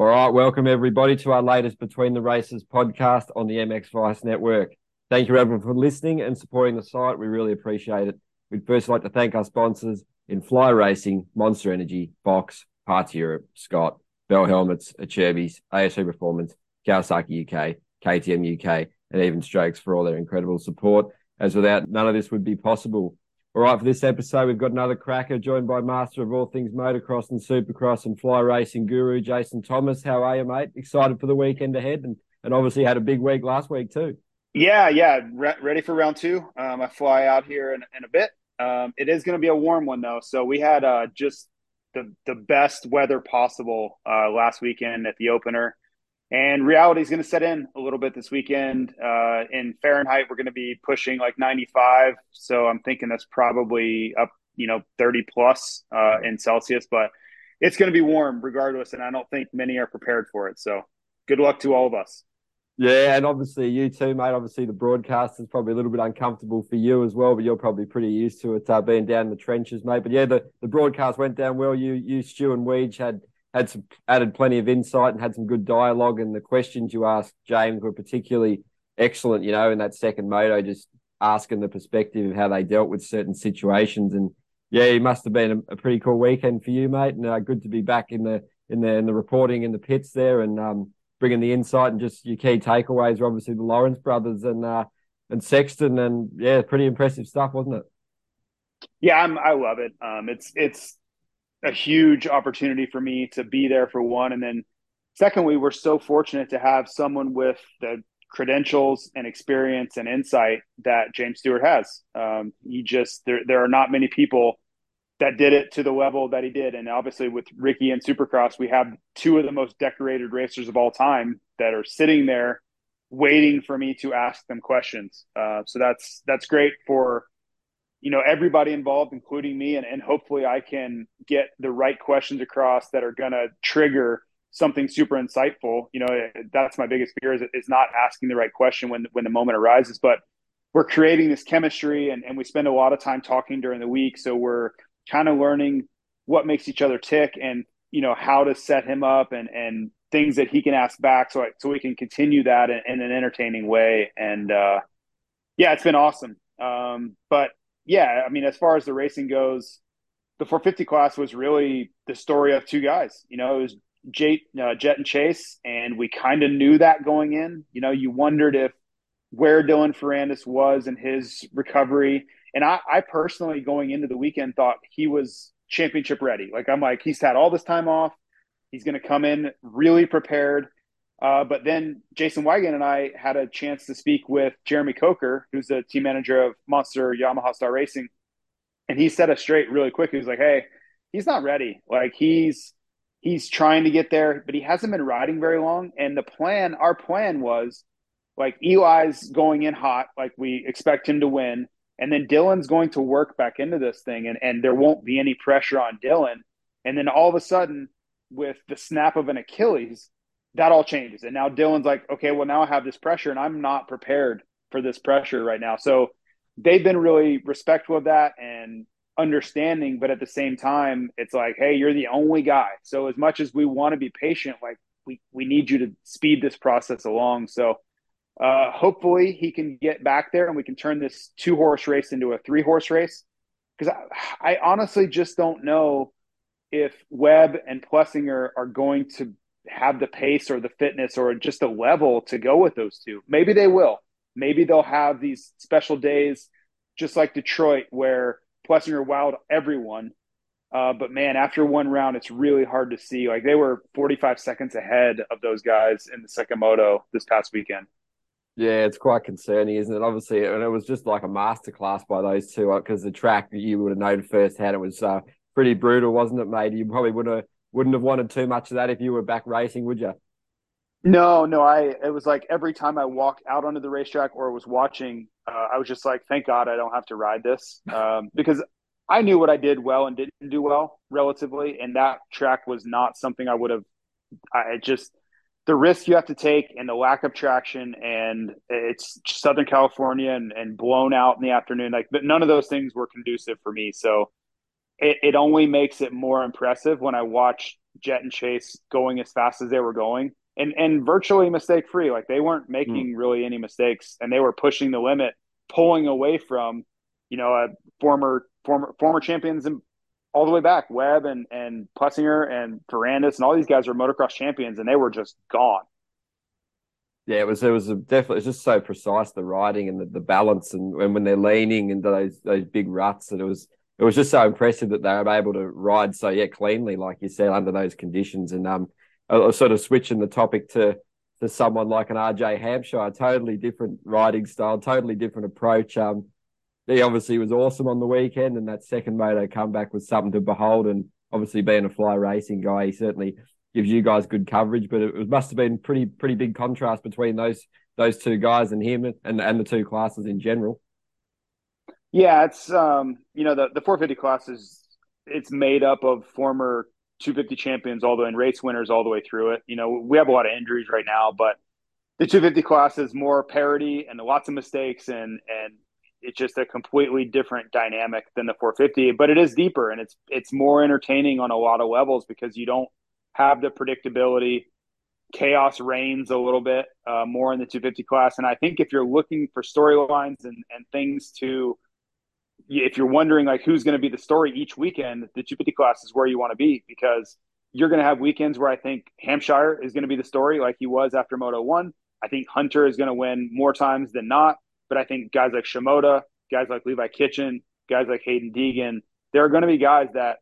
All right, welcome everybody to our latest Between the Races podcast on the MX Vice Network. Thank you everyone for listening and supporting the site. We really appreciate it. We'd first like to thank our sponsors in Fly Racing, Monster Energy, Fox, Parts Europe, Scott, Bell Helmets, Acerbis, ASO Performance, Kawasaki UK, KTM UK, and even Strokes for all their incredible support. As without none of this would be possible. All right, for this episode, we've got another cracker joined by master of all things motocross and supercross and fly racing guru, Jason Thomas. How are you, mate? Excited for the weekend ahead and, and obviously had a big week last week too. Yeah, yeah. Re- ready for round two. Um, I fly out here in, in a bit. Um, it is going to be a warm one though. So we had uh, just the, the best weather possible uh, last weekend at the opener. And reality is going to set in a little bit this weekend. Uh, in Fahrenheit, we're going to be pushing like 95. So I'm thinking that's probably up, you know, 30 plus uh, in Celsius. But it's going to be warm regardless. And I don't think many are prepared for it. So good luck to all of us. Yeah, and obviously you too, mate. Obviously the broadcast is probably a little bit uncomfortable for you as well, but you're probably pretty used to it uh, being down in the trenches, mate. But yeah, the, the broadcast went down well. You, you, Stu, and Weege had had some added plenty of insight and had some good dialogue. And the questions you asked James were particularly excellent. You know, in that second moto, just asking the perspective of how they dealt with certain situations. And yeah, it must have been a, a pretty cool weekend for you, mate. And uh, good to be back in the in the in the reporting in the pits there and um, bringing the insight and just your key takeaways. Are obviously the Lawrence brothers and uh, and Sexton, and yeah, pretty impressive stuff, wasn't it? Yeah, I'm, I love it. Um, it's it's a huge opportunity for me to be there for one. And then secondly, we're so fortunate to have someone with the credentials and experience and insight that James Stewart has. Um, he just, there, there are not many people that did it to the level that he did. And obviously with Ricky and Supercross, we have two of the most decorated racers of all time that are sitting there waiting for me to ask them questions. Uh, so that's, that's great for you know everybody involved including me and, and hopefully i can get the right questions across that are going to trigger something super insightful. You know that's my biggest fear is, is not asking the right question when when the moment arises. But we're creating this chemistry and, and we spend a lot of time talking during the week. So we're kind of learning what makes each other tick and you know how to set him up and and things that he can ask back so I, so we can continue that in, in an entertaining way. And uh yeah it's been awesome. Um but yeah, I mean, as far as the racing goes, the 450 class was really the story of two guys. You know, it was Jett, uh, Jett and Chase, and we kind of knew that going in. You know, you wondered if where Dylan Ferrandis was in his recovery. And I, I personally, going into the weekend, thought he was championship ready. Like, I'm like, he's had all this time off. He's going to come in really prepared. Uh, but then Jason Weigandt and I had a chance to speak with Jeremy Coker, who's the team manager of Monster Yamaha Star Racing, and he set us straight really quick. He was like, "Hey, he's not ready. Like he's he's trying to get there, but he hasn't been riding very long. And the plan, our plan was like Eli's going in hot, like we expect him to win, and then Dylan's going to work back into this thing, and and there won't be any pressure on Dylan. And then all of a sudden, with the snap of an Achilles." That all changes. And now Dylan's like, okay, well, now I have this pressure and I'm not prepared for this pressure right now. So they've been really respectful of that and understanding, but at the same time, it's like, hey, you're the only guy. So as much as we want to be patient, like we, we need you to speed this process along. So uh, hopefully he can get back there and we can turn this two horse race into a three horse race. Because I, I honestly just don't know if Webb and Plessinger are going to have the pace or the fitness or just the level to go with those two. Maybe they will. Maybe they'll have these special days, just like Detroit, where Plessinger wowed everyone. Uh, but man, after one round, it's really hard to see. Like they were 45 seconds ahead of those guys in the second moto this past weekend. Yeah, it's quite concerning, isn't it? Obviously, and it was just like a masterclass by those two because uh, the track you would have known firsthand it was uh, pretty brutal, wasn't it, mate? You probably would have wouldn't have wanted too much of that if you were back racing, would you? No, no. I it was like every time I walked out onto the racetrack or was watching, uh, I was just like, thank God I don't have to ride this um, because I knew what I did well and didn't do well relatively, and that track was not something I would have. I just the risk you have to take and the lack of traction and it's Southern California and, and blown out in the afternoon. Like, but none of those things were conducive for me. So it, it only makes it more impressive when I watch Jett and Chase going as fast as they were going and and virtually mistake free. Like they weren't making mm. really any mistakes, and they were pushing the limit, pulling away from, you know, a former former former champions and all the way back. Webb and and Plessinger and Ferrandis and all these guys are motocross champions, and they were just gone. Yeah, it was it was definitely it's just so precise the riding and the, the balance and, and when they're leaning into those those big ruts that it was it was just so impressive that they were able to ride so yeah cleanly like you said under those conditions and um uh, sort of switching the topic to to someone like an RJ Hampshire, totally different riding style, totally different approach. Um, he obviously was awesome on the weekend, and that second moto comeback was something to behold. And obviously, being a fly racing guy, he certainly gives you guys good coverage. But it must have been pretty pretty big contrast between those those two guys and him, and and the two classes in general. Yeah, it's um, you know the the 450 class is it's made up of former 250 champions all the way and race winners all the way through it. You know, we have a lot of injuries right now, but the 250 class is more parity and lots of mistakes and and it's just a completely different dynamic than the 450 but it is deeper and it's it's more entertaining on a lot of levels because you don't have the predictability chaos reigns a little bit uh, more in the 250 class and i think if you're looking for storylines and and things to if you're wondering like who's going to be the story each weekend, the 250 class is where you want to be because you're going to have weekends where I think Hampshire is going to be the story like he was after Moto 1. I think Hunter is going to win more times than not, but I think guys like Shimoda, guys like Levi Kitchen, guys like Hayden Deegan, there are going to be guys that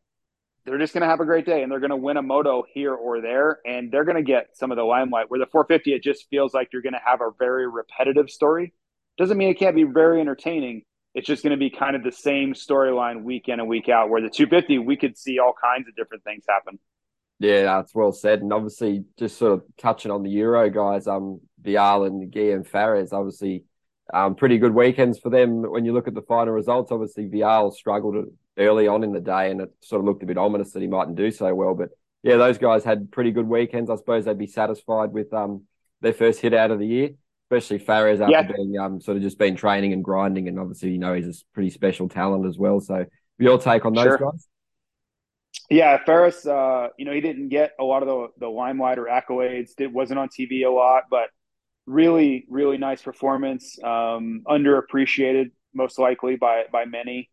they're just going to have a great day and they're going to win a moto here or there and they're going to get some of the limelight where the 450 it just feels like you're going to have a very repetitive story doesn't mean it can't be very entertaining it's just going to be kind of the same storyline week in and week out. Where the 250, we could see all kinds of different things happen. Yeah, that's well said. And obviously, just sort of touching on the Euro guys, um, Vialle and and Fares, obviously, um, pretty good weekends for them. When you look at the final results, obviously Vialle struggled early on in the day, and it sort of looked a bit ominous that he mightn't do so well. But yeah, those guys had pretty good weekends. I suppose they'd be satisfied with um their first hit out of the year especially Fares after yeah. being um sort of just been training and grinding, and obviously you know he's a pretty special talent as well. So your take on those sure. guys? Yeah, Fares, uh, you know, he didn't get a lot of the, the limelight or accolades. It wasn't on TV a lot, but really, really nice performance. Um, underappreciated, most likely by by many,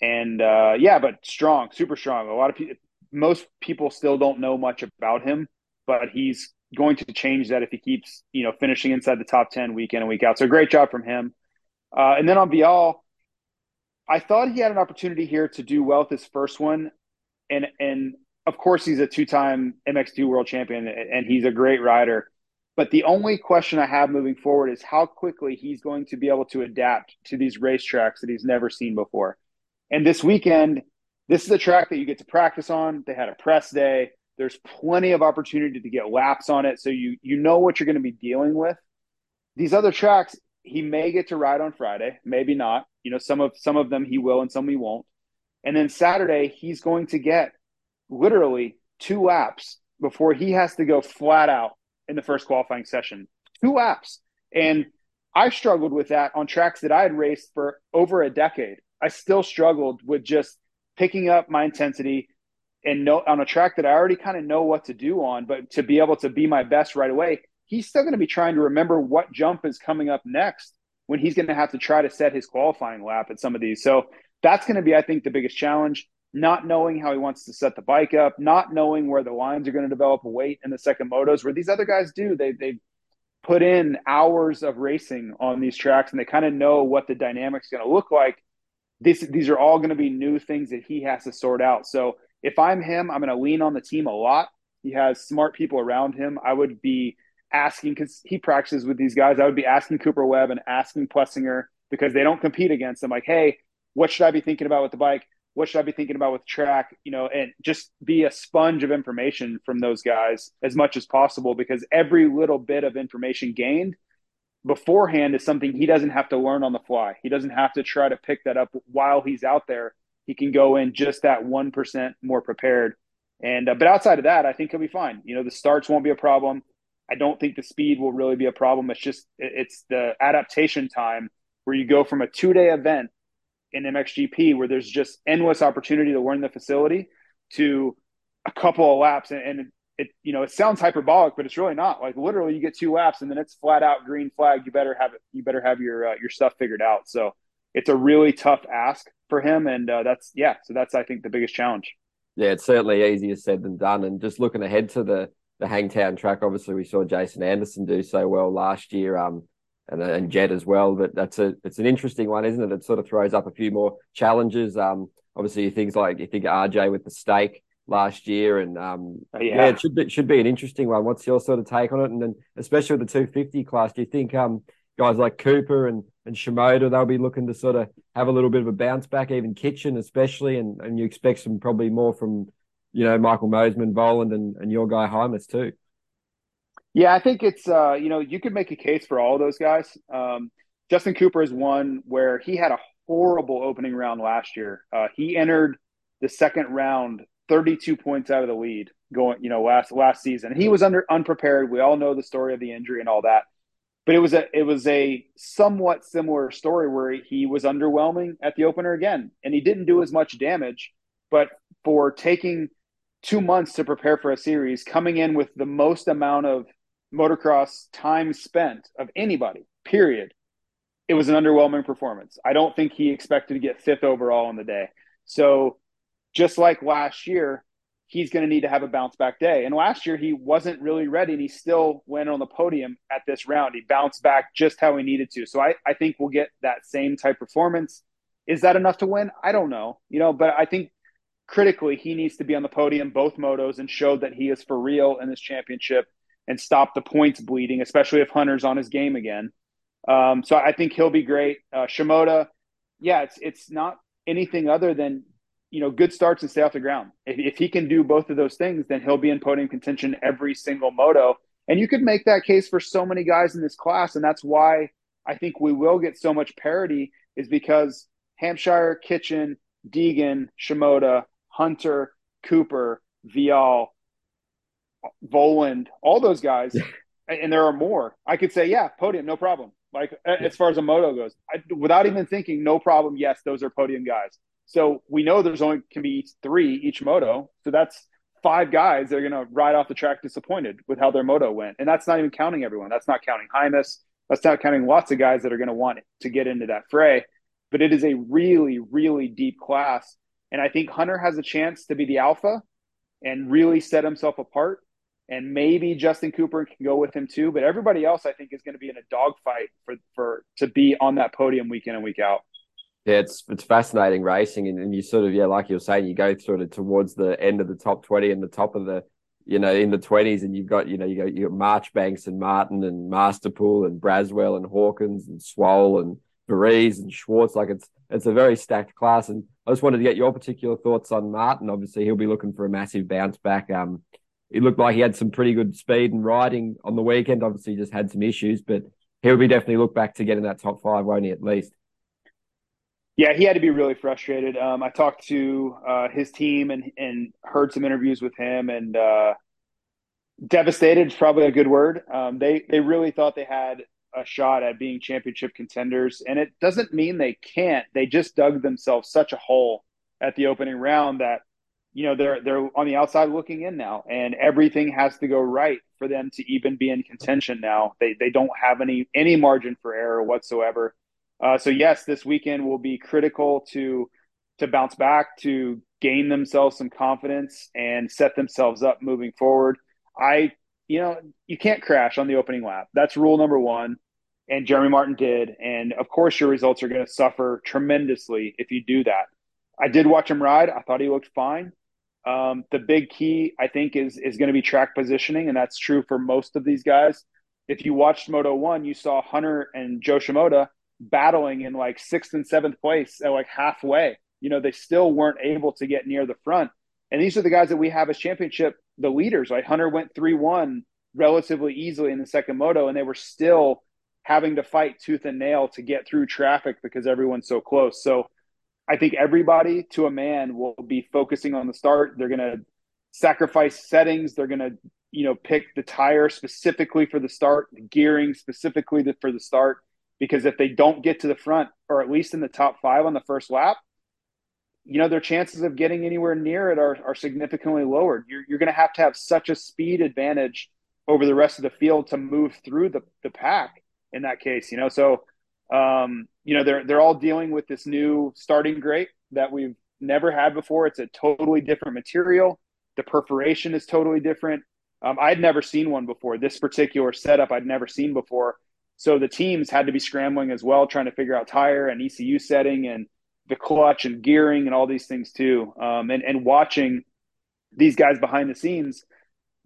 and uh, yeah, but strong, super strong. A lot of people, most people still don't know much about him, but he's going to change that if he keeps, you know, finishing inside the top 10 week in and week out. So great job from him. Uh, and then on Vialle, I thought he had an opportunity here to do well with his first one. And, and of course, he's a two time MX2 world champion and he's a great rider. But the only question I have moving forward is how quickly he's going to be able to adapt to these racetracks that he's never seen before. And this weekend, this is a track that you get to practice on. They had a press day. There's plenty of opportunity to get laps on it, so you you know what you're going to be dealing with. These other tracks, he may get to ride on Friday, maybe not. You know, some of some of them he will, and some he won't. And then Saturday, he's going to get literally two laps before he has to go flat out in the first qualifying session. Two laps, and I struggled with that on tracks that I had raced for over a decade. I still struggled with just picking up my intensity, and know on a track that I already kind of know what to do on, but to be able to be my best right away, he's still going to be trying to remember what jump is coming up next when he's going to have to try to set his qualifying lap at some of these. So that's going to be, I think, the biggest challenge. Not knowing how he wants to set the bike up, not knowing where the lines are going to develop weight in the second motos, where these other guys do. They they put in hours of racing on these tracks, and they kind of know what the dynamics going to look like. This these are all going to be new things that he has to sort out. So if I'm him, I'm going to lean on the team a lot. He has smart people around him. I would be asking because he practices with these guys. I would be asking Cooper Webb and asking Plessinger because they don't compete against him. Like, hey, what should I be thinking about with the bike? What should I be thinking about with track? You know, and just be a sponge of information from those guys as much as possible because every little bit of information gained beforehand is something he doesn't have to learn on the fly. He doesn't have to try to pick that up while he's out there he can go in just that 1% more prepared. And, uh, but outside of that, I think he'll be fine. You know, the starts won't be a problem. I don't think the speed will really be a problem. It's just, it's the adaptation time where you go from a two day event in MXGP where there's just endless opportunity to learn the facility to a couple of laps. And, and it you know it sounds hyperbolic, but it's really not. Like literally, you get two laps and then it's flat out green flag. You better have it. You better have your uh, your stuff figured out. So it's a really tough ask for him, and uh, that's yeah. So that's I think the biggest challenge. Yeah, it's certainly easier said than done. And just looking ahead to the the Hangtown track, obviously we saw Jason Anderson do so well last year. Um, and, and Jett as well. But that's a it's an interesting one, isn't it? It sort of throws up a few more challenges. Um, obviously things like you think RJ with the stake last year, and um, yeah. yeah. it should be, should be an interesting one. What's your sort of take on it? And then especially with the 250 class, do you think um guys like Cooper and and Shimoda they'll be looking to sort of have a little bit of a bounce back, even Kitchen especially, and and you expect some probably more from you know Michael Mosiman, Vohland, and and your guy Hymas too. Yeah, I think it's uh, you know you could make a case for all those guys. Um, Justin Cooper is one where he had a horrible opening round last year. Uh, he entered the second round 32 points out of the lead going, you know, last last season. He was under unprepared. We all know the story of the injury and all that. But it was a it was a somewhat similar story where he was underwhelming at the opener again, and he didn't do as much damage. But for taking two months to prepare for a series, coming in with the most amount of motocross time spent of anybody, period, it was an underwhelming performance. I don't think he expected to get fifth overall on the day. So just like last year, he's going to need to have a bounce back day. And last year he wasn't really ready and he still went on the podium at this round. He bounced back just how he needed to. So I, I think we'll get that same type performance. Is that enough to win? I don't know. You know, but I think critically he needs to be on the podium both motos and show that he is for real in this championship and stop the points bleeding, especially if Hunter's on his game again. Um, so I think he'll be great. Uh, Shimoda, yeah, it's it's not anything other than you know good starts and stay off the ground. If, if he can do both of those things, then he'll be in podium contention every single moto. And you could make that case for so many guys in this class, and that's why I think we will get so much parity. Is because Hampshire, Kitchen, Deegan, Shimoda, Hunter, Cooper, Vialle, Vohland, all those guys, and there are more. I could say, yeah, podium, no problem. Like yeah. as far as a moto goes, I, without even thinking, no problem. Yes, those are podium guys. So we know there's only can be three each moto. So that's five guys that are going to ride off the track disappointed with how their moto went, and that's not even counting everyone. That's not counting Hymas. That's not counting lots of guys that are going to want to get into that fray. But it is a really, really deep class, and I think Hunter has a chance to be the alpha and really set himself apart and maybe Justin Cooper can go with him too. But everybody else, I think, is going to be in a dogfight for for to be on that podium week in and week out. Yeah, it's it's fascinating racing, and, and you sort of yeah, like you were saying, you go sort of towards the end of the top twenty and the top of the you know in the twenties, and you've got you know you got you got Marchbanks and Martin and Masterpool and Braswell and Hawkins and Swoll and Varese and Schwartz. Like it's it's a very stacked class, and I just wanted to get your particular thoughts on Martin. Obviously, he'll be looking for a massive bounce back. Um, he looked like he had some pretty good speed and riding on the weekend. Obviously, just had some issues, but he'll be definitely look back to getting that top five, won't he? At least. Yeah, he had to be really frustrated. Um, I talked to uh, his team and and heard some interviews with him, and uh, devastated is probably a good word. Um, they they really thought they had a shot at being championship contenders, and it doesn't mean they can't. They just dug themselves such a hole at the opening round that you know they're they're on the outside looking in now and everything has to go right for them to even be in contention now they they don't have any any margin for error whatsoever uh, so yes this weekend will be critical to to bounce back to gain themselves some confidence and set themselves up moving forward. I you know you can't crash on the opening lap. That's rule number one and jeremy martin did. And of course your results are going to suffer tremendously if you do that. I did watch him ride. I thought he looked fine. Um, the big key, I think, is is going to be track positioning, and that's true for most of these guys. If you watched Moto One, you saw Hunter and Jo Shimoda battling in like sixth and seventh place at like halfway. You know, they still weren't able to get near the front. And these are the guys that we have as championship, the leaders. Like Hunter went three one relatively easily in the second moto, and they were still having to fight tooth and nail to get through traffic because everyone's so close. So I think everybody to a man will be focusing on the start. They're going to sacrifice settings. They're going to, you know, pick the tire specifically for the start, the gearing specifically for the start. Because if they don't get to the front, or at least in the top five on the first lap, you know, their chances of getting anywhere near it are, are significantly lowered. You're, you're going to have to have such a speed advantage over the rest of the field to move through the, the pack in that case, you know. So, um, you know, they're they're all dealing with this new starting grate that we've never had before. It's a totally different material. The perforation is totally different. Um, I'd never seen one before. This particular setup I'd never seen before. So the teams had to be scrambling as well, trying to figure out tire and ECU setting and the clutch and gearing and all these things too. Um, and and watching these guys behind the scenes,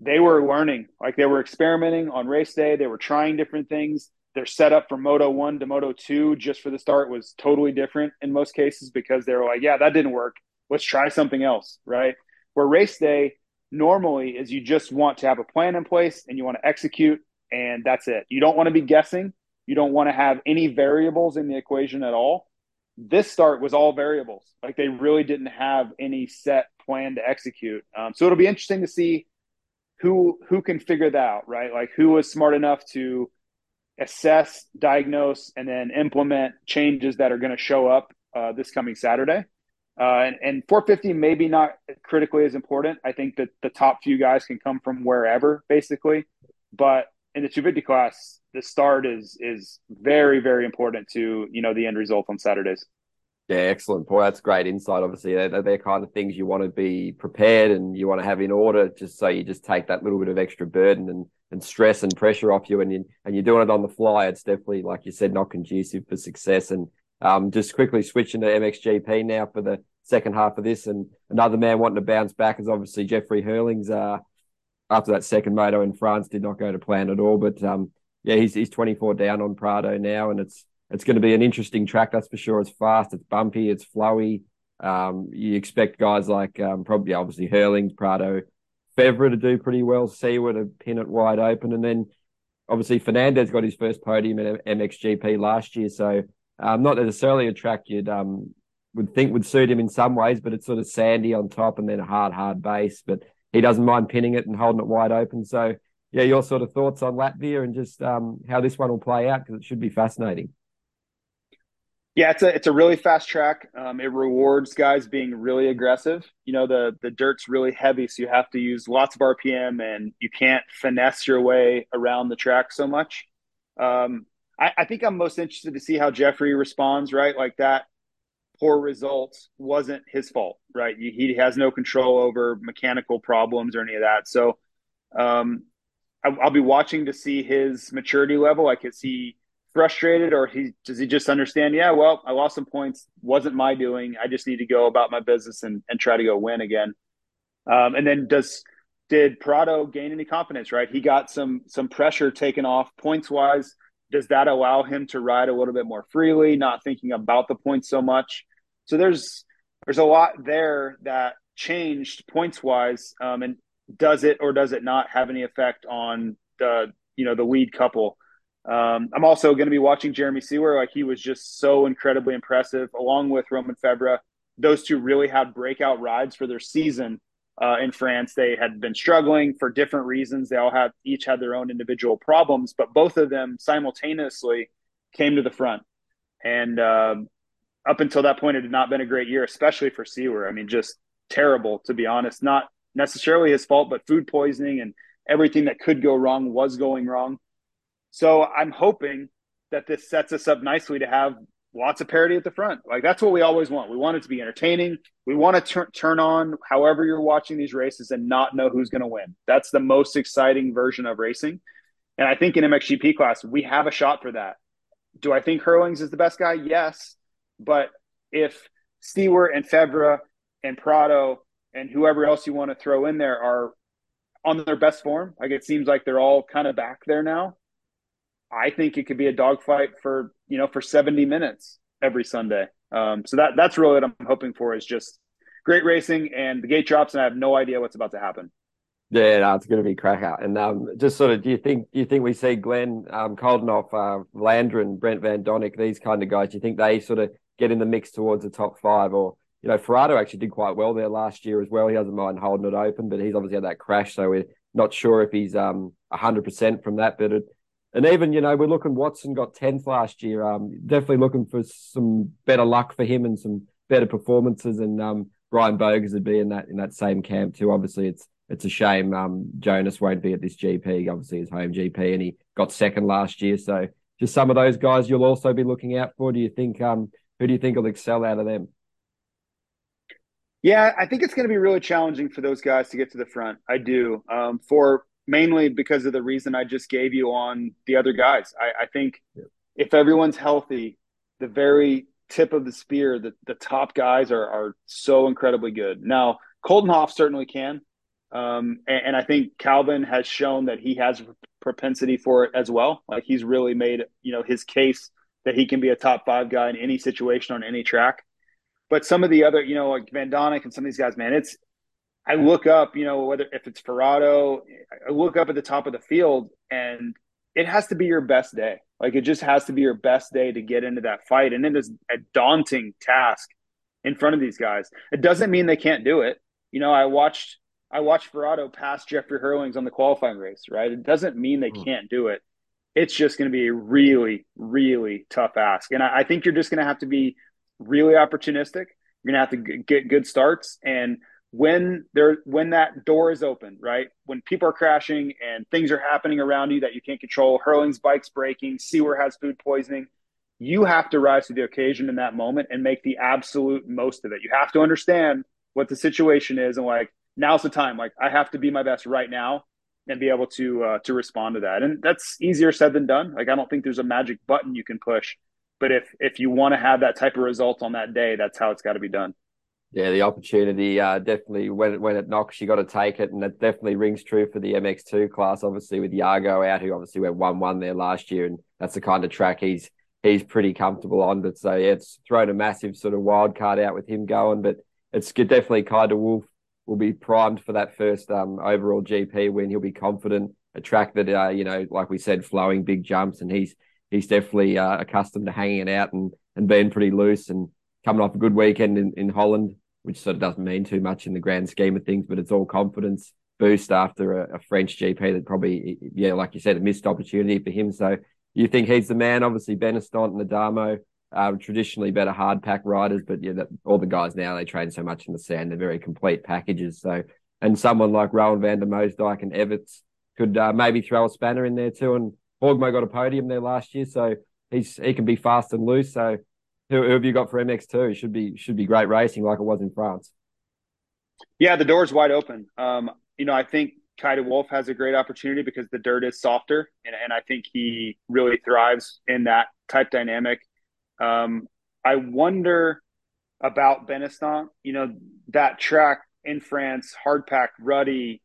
they were learning, like they were experimenting on race day. They were trying different things. Their setup from Moto One to Moto Two just for the start was totally different in most cases because they were like, yeah, that didn't work. Let's try something else, right? Where race day normally is you just want to have a plan in place and you want to execute and that's it. You don't want to be guessing. You don't want to have any variables in the equation at all. This start was all variables. Like they really didn't have any set plan to execute. Um, so it'll be interesting to see who who can figure that out, right? Like who was smart enough to assess, diagnose, and then implement changes that are going to show up uh, this coming Saturday. Uh, and, and 450 maybe not critically as important. I think that the top few guys can come from wherever, basically. But in the 250 class, the start is is very very important to you know the end result on Saturdays. Yeah, excellent. Boy, that's great insight. Obviously, they're, they're kind of things you want to be prepared and you want to have in order, just so you just take that little bit of extra burden and, and stress and pressure off you, and you and you're doing it on the fly. It's definitely, like you said, not conducive for success. And um, just quickly switching to MXGP now for the second half of this, and another man wanting to bounce back is obviously Jeffrey Herlings Uh, after that second moto in France did not go to plan at all. But um, yeah, he's he's 24 down on Prado now, and it's it's going to be an interesting track, that's for sure. It's fast, it's bumpy, it's flowy. Um, you expect guys like um, probably obviously Herlings, Prado, Febvre to do pretty well, Seewer to pin it wide open, and then obviously Fernandez got his first podium at MXGP last year, so um, not necessarily a track you'd um, would think would suit him in some ways, but it's sort of sandy on top and then a hard, hard base. But he doesn't mind pinning it and holding it wide open. So, yeah, your sort of thoughts on Latvia and just um, how this one will play out because it should be fascinating. Yeah, it's a it's a really fast track. Um, it rewards guys being really aggressive. You know, the the dirt's really heavy, so you have to use lots of RPM, and you can't finesse your way around the track so much. Um, I, I think I'm most interested to see how Jeffrey responds. Right, like that poor results wasn't his fault, right? He has no control over mechanical problems or any of that. So um, I, will be watching to see his maturity level. Like, is he frustrated or he does he just understand? Yeah, well, I lost some points. Wasn't my doing. I just need to go about my business and, and try to go win again. Um, and then does did Prado gain any confidence? Right, he got some some pressure taken off points wise. Does that allow him to ride a little bit more freely, not thinking about the points so much? So there's there's a lot there that changed points wise, um, and does it or does it not have any effect on the you know the lead couple? Um, I'm also going to be watching Jeremy Seewer. Like he was just so incredibly impressive, along with Roman Febvre. Those two really had breakout rides for their season uh, in France. They had been struggling for different reasons. They all had each had their own individual problems, but both of them simultaneously came to the front. And um, up until that point, it had not been a great year, especially for Seewer. I mean, just terrible, to be honest. Not necessarily his fault, but food poisoning and everything that could go wrong was going wrong. So I'm hoping that this sets us up nicely to have lots of parity at the front. Like that's what we always want. We want it to be entertaining. We want to tur- turn on however you're watching these races and not know who's going to win. That's the most exciting version of racing. And I think in MXGP class, we have a shot for that. Do I think Herlings is the best guy? Yes. But if Stewart and Febvre and Prado and whoever else you want to throw in there are on their best form, like it seems like they're all kind of back there now. I think it could be a dogfight for you know for 70 minutes every Sunday. Um, so that that's really what I'm hoping for is just great racing and the gate drops and I have no idea what's about to happen. Yeah, no, it's going to be crack out. And um, just sort of, do you think do you think we see Glenn um, Coldenhoff, uh, Landrin, Brent Van Doninck, these kind of guys? Do you think they sort of get in the mix towards the top five. Or, you know, Forato actually did quite well there last year as well. He doesn't mind holding it open, but he's obviously had that crash. So we're not sure if he's um 100% from that. But it, and even, you know, we're looking, Watson got 10th last year. Um, definitely looking for some better luck for him and some better performances, and um, Brian Bogers would be in that in that same camp too. Obviously, it's it's a shame um, Jonass won't be at this GP. Obviously, his home GP, and he got second last year. So, just some of those guys you'll also be looking out for. Do you think? Um, who do you think will excel out of them? Yeah, I think it's going to be really challenging for those guys to get to the front. I do. Um, for mainly because of the reason I just gave you on the other guys. I, I think yeah. if everyone's healthy, the very tip of the spear, the, the top guys are, are so incredibly good. Now, Coldenhoff certainly can. Um, and, and, I think Calvin has shown that he has propensity for it as well. Like he's really made, you know, his case that he can be a top five guy in any situation on any track. But some of the other, you know, like Van Doninck and some of these guys, man, it's I look up, you know, whether if it's Forato, I look up at the top of the field and it has to be your best day. Like it just has to be your best day to get into that fight. And it is a daunting task in front of these guys. It doesn't mean they can't do it. You know, I watched I watched Forato pass Jeffrey Herlings on the qualifying race, right? It doesn't mean they hmm. can't do it. It's just going to be a really, really tough ask. And I, I think you're just going to have to be really opportunistic. You're going to have to get good starts. And when there when that door is open, right? When people are crashing and things are happening around you that you can't control, Herlings, bike's breaking, Seewer has food poisoning, you have to rise to the occasion in that moment and make the absolute most of it. You have to understand what the situation is and like now's the time. Like I have to be my best right now and be able to uh, to respond to that. And that's easier said than done. Like I don't think there's a magic button you can push, but if if you want to have that type of result on that day, that's how it's got to be done. Yeah, the opportunity uh, definitely when it, when it knocks, you got to take it, and it definitely rings true for the MX2 class. Obviously, with Jago out, who obviously went one one there last year, and that's the kind of track he's he's pretty comfortable on. But so yeah, it's thrown a massive sort of wild card out with him going, but it's definitely Kay de Wolf will be primed for that first um, overall GP win. He'll be confident. A track that uh, you know, like we said, flowing big jumps, and he's he's definitely uh, accustomed to hanging it out and and being pretty loose and coming off a good weekend in, in Holland which sort of doesn't mean too much in the grand scheme of things, but it's all confidence boost after a, a French GP that probably, yeah, like you said, a missed opportunity for him. So you think he's the man? Obviously, Benistant and Adamo, uh, traditionally better hard pack riders, but yeah, that, all the guys now they train so much in the sand, they're very complete packages. So, and someone like Roan van der Moosdijk and Everts could uh, maybe throw a spanner in there too. And Horgmo got a podium there last year, so he's he can be fast and loose. So who, who have you got for MX2? Should be should be great racing like it was in France. Yeah, the door's wide open. Um, you know, I think Kay de Wolf has a great opportunity because the dirt is softer, and, and I think he really thrives in that type dynamic. Um, I wonder about Benistant. You know, that track in France, hard pack, ruddy.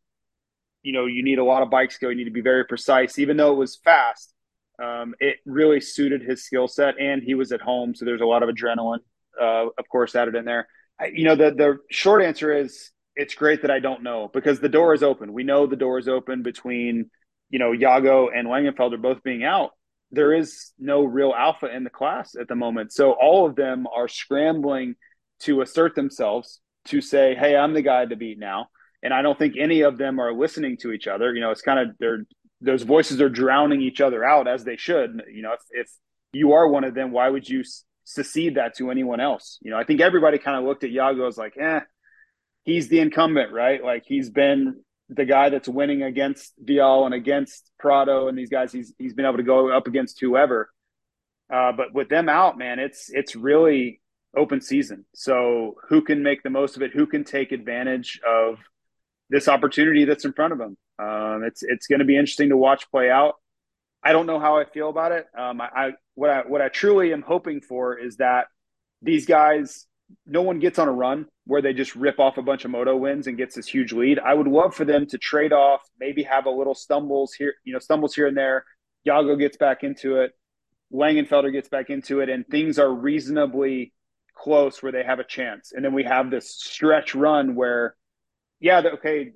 You know, you need a lot of bike skill. You need to be very precise, even though it was fast um, it really suited his skill set, and he was at home, so there's a lot of adrenaline, uh, of course, added in there. I, you know, the the short answer is it's great that I don't know because the door is open. We know the door is open between you know Jago and Langenfelder both being out. There is no real alpha in the class at the moment, so all of them are scrambling to assert themselves to say, "Hey, I'm the guy to beat now." And I don't think any of them are listening to each other. You know, it's kind of they're those voices are drowning each other out as they should. You know, if, if you are one of them, why would you secede that to anyone else? You know, I think everybody kind of looked at Jago as like, eh, he's the incumbent, right? Like he's been the guy that's winning against Vialle and against Prado and these guys. He's he's been able to go up against whoever. Uh, but with them out, man, it's it's really open season. So who can make the most of it? Who can take advantage of this opportunity that's in front of them? Um, it's it's going to be interesting to watch play out. I don't know how I feel about it. Um, I, I what I what I truly am hoping for is that these guys, no one gets on a run where they just rip off a bunch of moto wins and gets this huge lead. I would love for them to trade off, maybe have a little stumbles here, you know, stumbles here and there. Jago gets back into it, Langenfelder gets back into it, and things are reasonably close where they have a chance. And then we have this stretch run where, yeah, okay,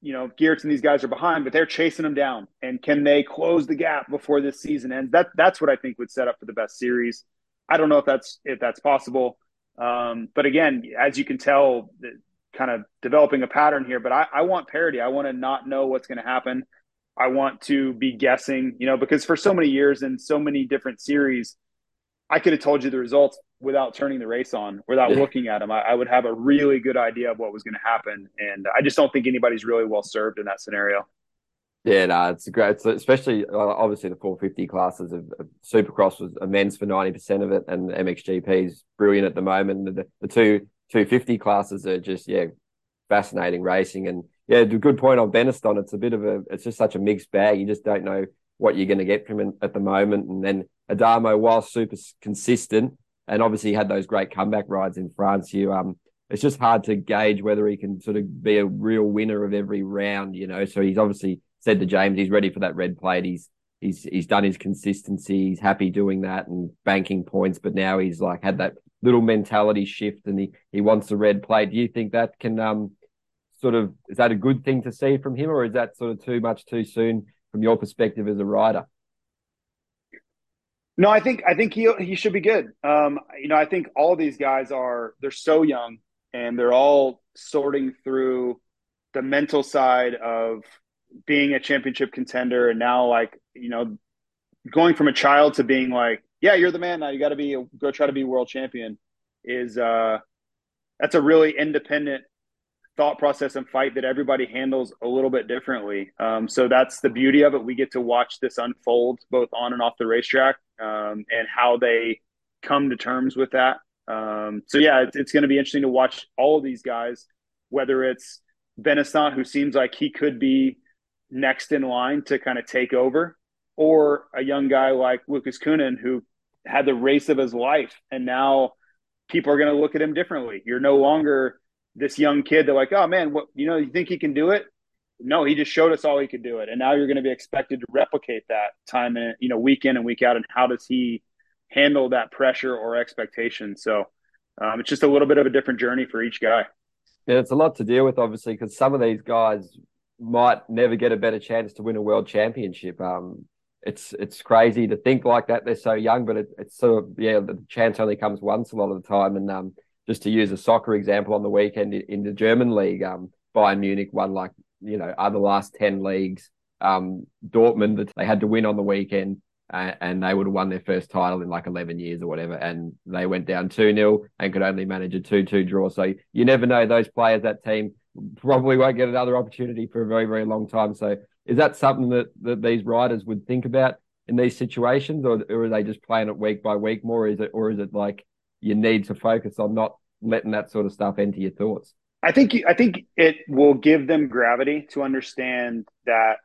you know, Geerts and these guys are behind, but they're chasing them down. And can they close the gap before this season ends? That that's what I think would set up for the best series. I don't know if that's if that's possible. Um, but again, as you can tell, kind of developing a pattern here. But I, I want parity. I want to not know what's going to happen. I want to be guessing, you know, because for so many years and so many different series, I could have told you the results without turning the race on, without yeah. looking at them. I, I, would have a really good idea of what was going to happen, and I just don't think anybody's really well served in that scenario. Yeah, no, it's great. It's especially uh, obviously the 450 classes of, of Supercross was immense for 90% of it, and MXGP is brilliant at the moment. The, the two 250 classes are just yeah, fascinating racing, and yeah, good point on Benistant. It's a bit of a, it's just such a mixed bag. You just don't know what you're going to get from him at the moment. And then Adamo, while super consistent, and obviously had those great comeback rides in France, you um, it's just hard to gauge whether he can sort of be a real winner of every round. You know, so he's obviously said to James he's ready for that red plate. He's he's he's done his consistency. He's happy doing that and banking points. But now he's like had that little mentality shift and he he wants the red plate. Do you think that can um sort of is that a good thing to see from him, or is that sort of too much too soon from your perspective as a rider? No, I think I think he he should be good. Um, you know, I think all these guys are they're so young and they're all sorting through the mental side of being a championship contender and now like you know going from a child to being like yeah you're the man now. You got to be go try to be world champion is uh that's a really independent thought process and fight that everybody handles a little bit differently. Um, so that's the beauty of it. We get to watch this unfold both on and off the racetrack um, and how they come to terms with that. Um, so yeah it's, it's going to be interesting to watch all of these guys whether it's Benistant, who seems like he could be next in line to kind of take over, or a young guy like Lucas Coenen who had the race of his life and now people are going to look at him differently. You're no longer this young kid They're like, oh man, what you know, you think he can do it? No, he just showed us all he could do it, and now you're going to be expected to replicate that time and you know week in and week out. And how does he handle that pressure or expectation? So um, it's just a little bit of a different journey for each guy. Yeah, it's a lot to deal with, obviously, because some of these guys might never get a better chance to win a world championship. Um, it's it's crazy to think like that. They're so young, but it, it's sort of yeah, the chance only comes once a lot of the time. And um, just to use a soccer example, on the weekend in the German league, um, Bayern Munich won like you know other last ten leagues. Um, Dortmund that they had to win on the weekend, and they would have won their first title in like eleven years or whatever. And they went down two 0 and could only manage a two two draw. So you never know those players, that team probably won't get another opportunity for a very, very long time. So is that something that, that these riders would think about in these situations or, or are they just playing it week by week more? Is it, or is it like you need to focus on not letting that sort of stuff enter your thoughts? I think, I think it will give them gravity to understand that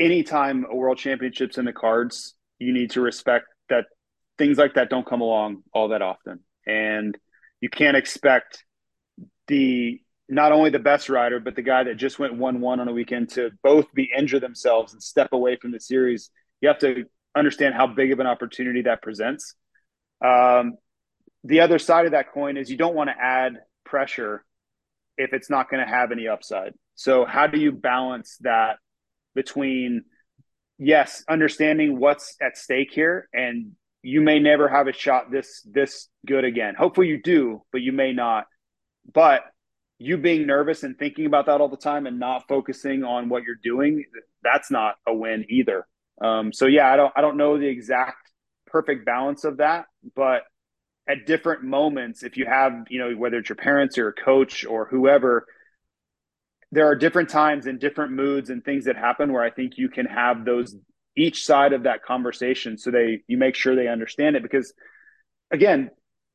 anytime a world championship's in the cards, you need to respect that things like that don't come along all that often. And you can't expect the not only the best rider, but the guy that just went 1 1 on a weekend to both be injure themselves and step away from the series. You have to understand how big of an opportunity that presents. Um, the other side of that coin is you don't want to add pressure if it's not going to have any upside. So, how do you balance that between, yes, understanding what's at stake here and you may never have a shot this this good again. Hopefully you do, but you may not. But you being nervous and thinking about that all the time and not focusing on what you're doing, that's not a win either. Um, so yeah, I don't I don't know the exact perfect balance of that, but at different moments, if you have, you know, whether it's your parents or a coach or whoever, there are different times and different moods and things that happen where I think you can have those each side of that conversation so they you make sure they understand it because again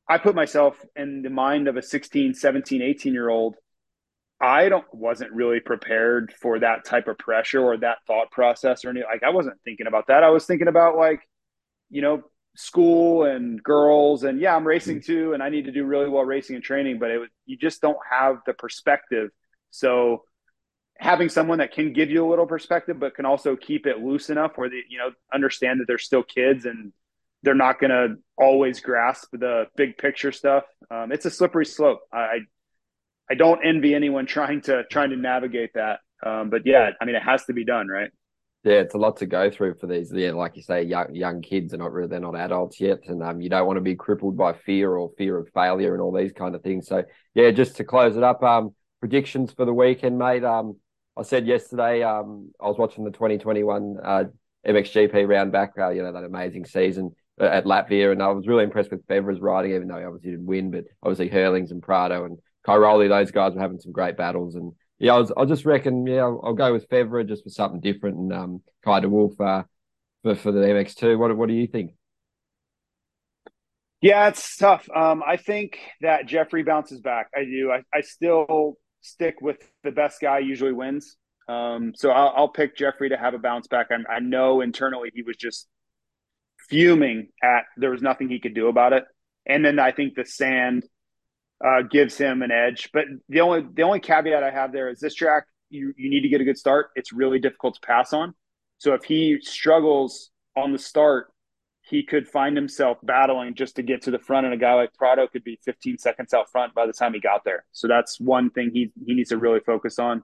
I put myself in the mind of a 16, 17, 18 year old. I don't wasn't really prepared for that type of pressure or that thought process or anything. Like I wasn't thinking about that. I was thinking about like, you know, school and girls and yeah, I'm racing mm-hmm. too and I need to do really well racing and training, but it was, you just don't have the perspective. So having someone that can give you a little perspective but can also keep it loose enough where they, you know, understand that they're still kids and they're not going to always grasp the big picture stuff. Um, it's a slippery slope. I, I don't envy anyone trying to trying to navigate that. Um, but yeah, I mean, it has to be done, right? Yeah, it's a lot to go through for these. Yeah, like you say, young young kids are not really they're not adults yet, and um, you don't want to be crippled by fear or fear of failure and all these kind of things. So yeah, just to close it up, um, predictions for the weekend, mate. Um, I said yesterday, um, I was watching the 2021 uh, MXGP round back, uh, you know, that amazing season at Latvia, and I was really impressed with Febvre's riding, even though he obviously didn't win. But obviously Herlings and Prado and Cairoli, those guys were having some great battles. And yeah, I, was, I just reckon, yeah, I'll, I'll, go with Febvre just for something different, and um, Kay de Wolf uh, for for the MX2. What what do you think? Yeah, it's tough. Um, I think that Jeffrey bounces back. I do. I, I still stick with the best guy usually wins. Um, so I'll, I'll, pick Jeffrey to have a bounce back. I, I know internally he was just fuming at there was nothing he could do about it. And then I think the sand uh, gives him an edge. But the only the only caveat I have there is this track you you need to get a good start. It's really difficult to pass on. So if he struggles on the start, he could find himself battling just to get to the front, and a guy like Prado could be 15 seconds out front by the time he got there. So that's one thing he he needs to really focus on.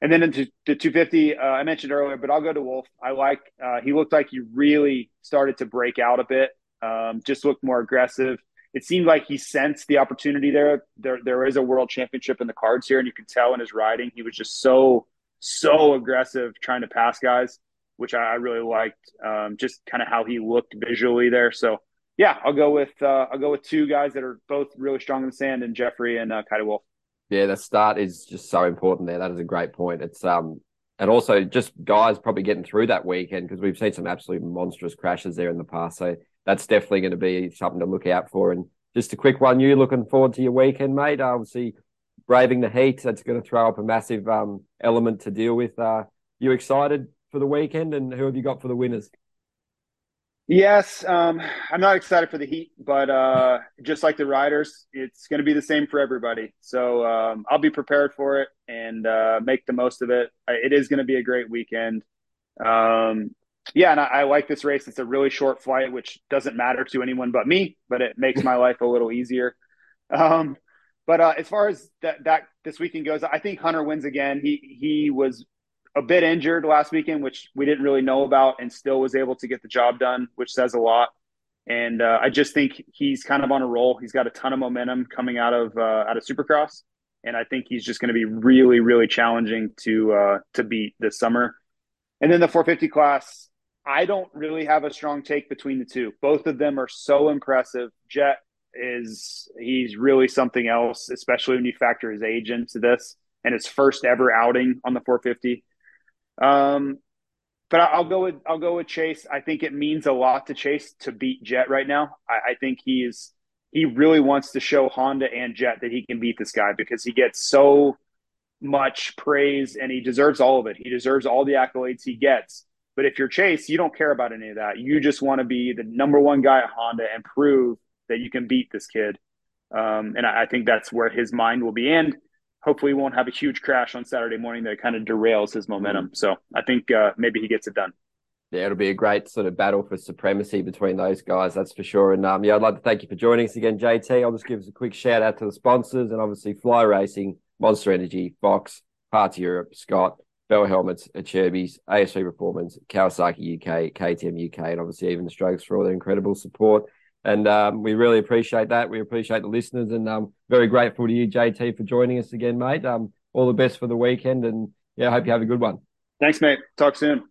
And then into the 250, uh, I mentioned earlier, but I'll go to Wolf. I like, uh, he looked like he really started to break out a bit, um, just looked more aggressive. It seemed like he sensed the opportunity there. There, there is a world championship in the cards here, and you can tell in his riding, he was just so, so aggressive trying to pass guys, which I, I really liked. Um, just kind of how he looked visually there. So, yeah, I'll go with uh, I'll go with two guys that are both really strong in the sand, and Jeffrey and uh, Wolf. Yeah, the start is just so important there. That is a great point. It's um and also just guys probably getting through that weekend because we've seen some absolute monstrous crashes there in the past. So that's definitely going to be something to look out for. And just a quick one, you looking forward to your weekend, mate? Obviously, braving the heat, that's going to throw up a massive um, element to deal with. Uh, you excited for the weekend, and who have you got for the winners? Yes, um, I'm not excited for the Heat, but uh, just like the Riders, it's going to be the same for everybody. So um, I'll be prepared for it and uh, make the most of it. It is going to be a great weekend. Um, yeah, and I, I, like this race. It's a really short flight, which doesn't matter to anyone but me, but it makes my life a little easier. Um, but uh, as far as that, that this weekend goes, I think Hunter wins again. He he was a bit injured last weekend, which we didn't really know about, and still was able to get the job done, which says a lot. And uh, I just think he's kind of on a roll. He's got a ton of momentum coming out of uh, out of Supercross, and I think he's just going to be really, really challenging to uh, to beat this summer. And then the 450 class, I don't really have a strong take between the two. Both of them are so impressive. Jett is he's really something else, especially when you factor his age into this and his first ever outing on the 450. Um, but I'll go with I'll go with Chase. I think it means a lot to Chase to beat Jett right now. I, I think he's he really wants to show Honda and Jett that he can beat this guy because he gets so much praise and he deserves all of it. He deserves all the accolades he gets. But if you're Chase, you don't care about any of that. You just want to be the number one guy at Honda and prove that you can beat this kid. Um, and I, I, think that's where his mind will be. And hopefully won't have a huge crash on Saturday morning that kind of derails his momentum. Mm-hmm. So I think uh, maybe he gets it done. Yeah, it'll be a great sort of battle for supremacy between those guys, that's for sure. And um, yeah, I'd like to thank you for joining us again, JT. I'll just give us a quick shout out to the sponsors and obviously Fly Racing, Monster Energy, Fox, Parts Europe, Scott, Bell Helmets, Acerbis, ASV Performance, Kawasaki UK, KTM UK, and obviously even the Strokes for all their incredible support. And um, we really appreciate that. We appreciate the listeners and um, very grateful to you, JT, for joining us again, mate. Um, all the best for the weekend. And yeah, hope you have a good one. Thanks, mate. Talk soon.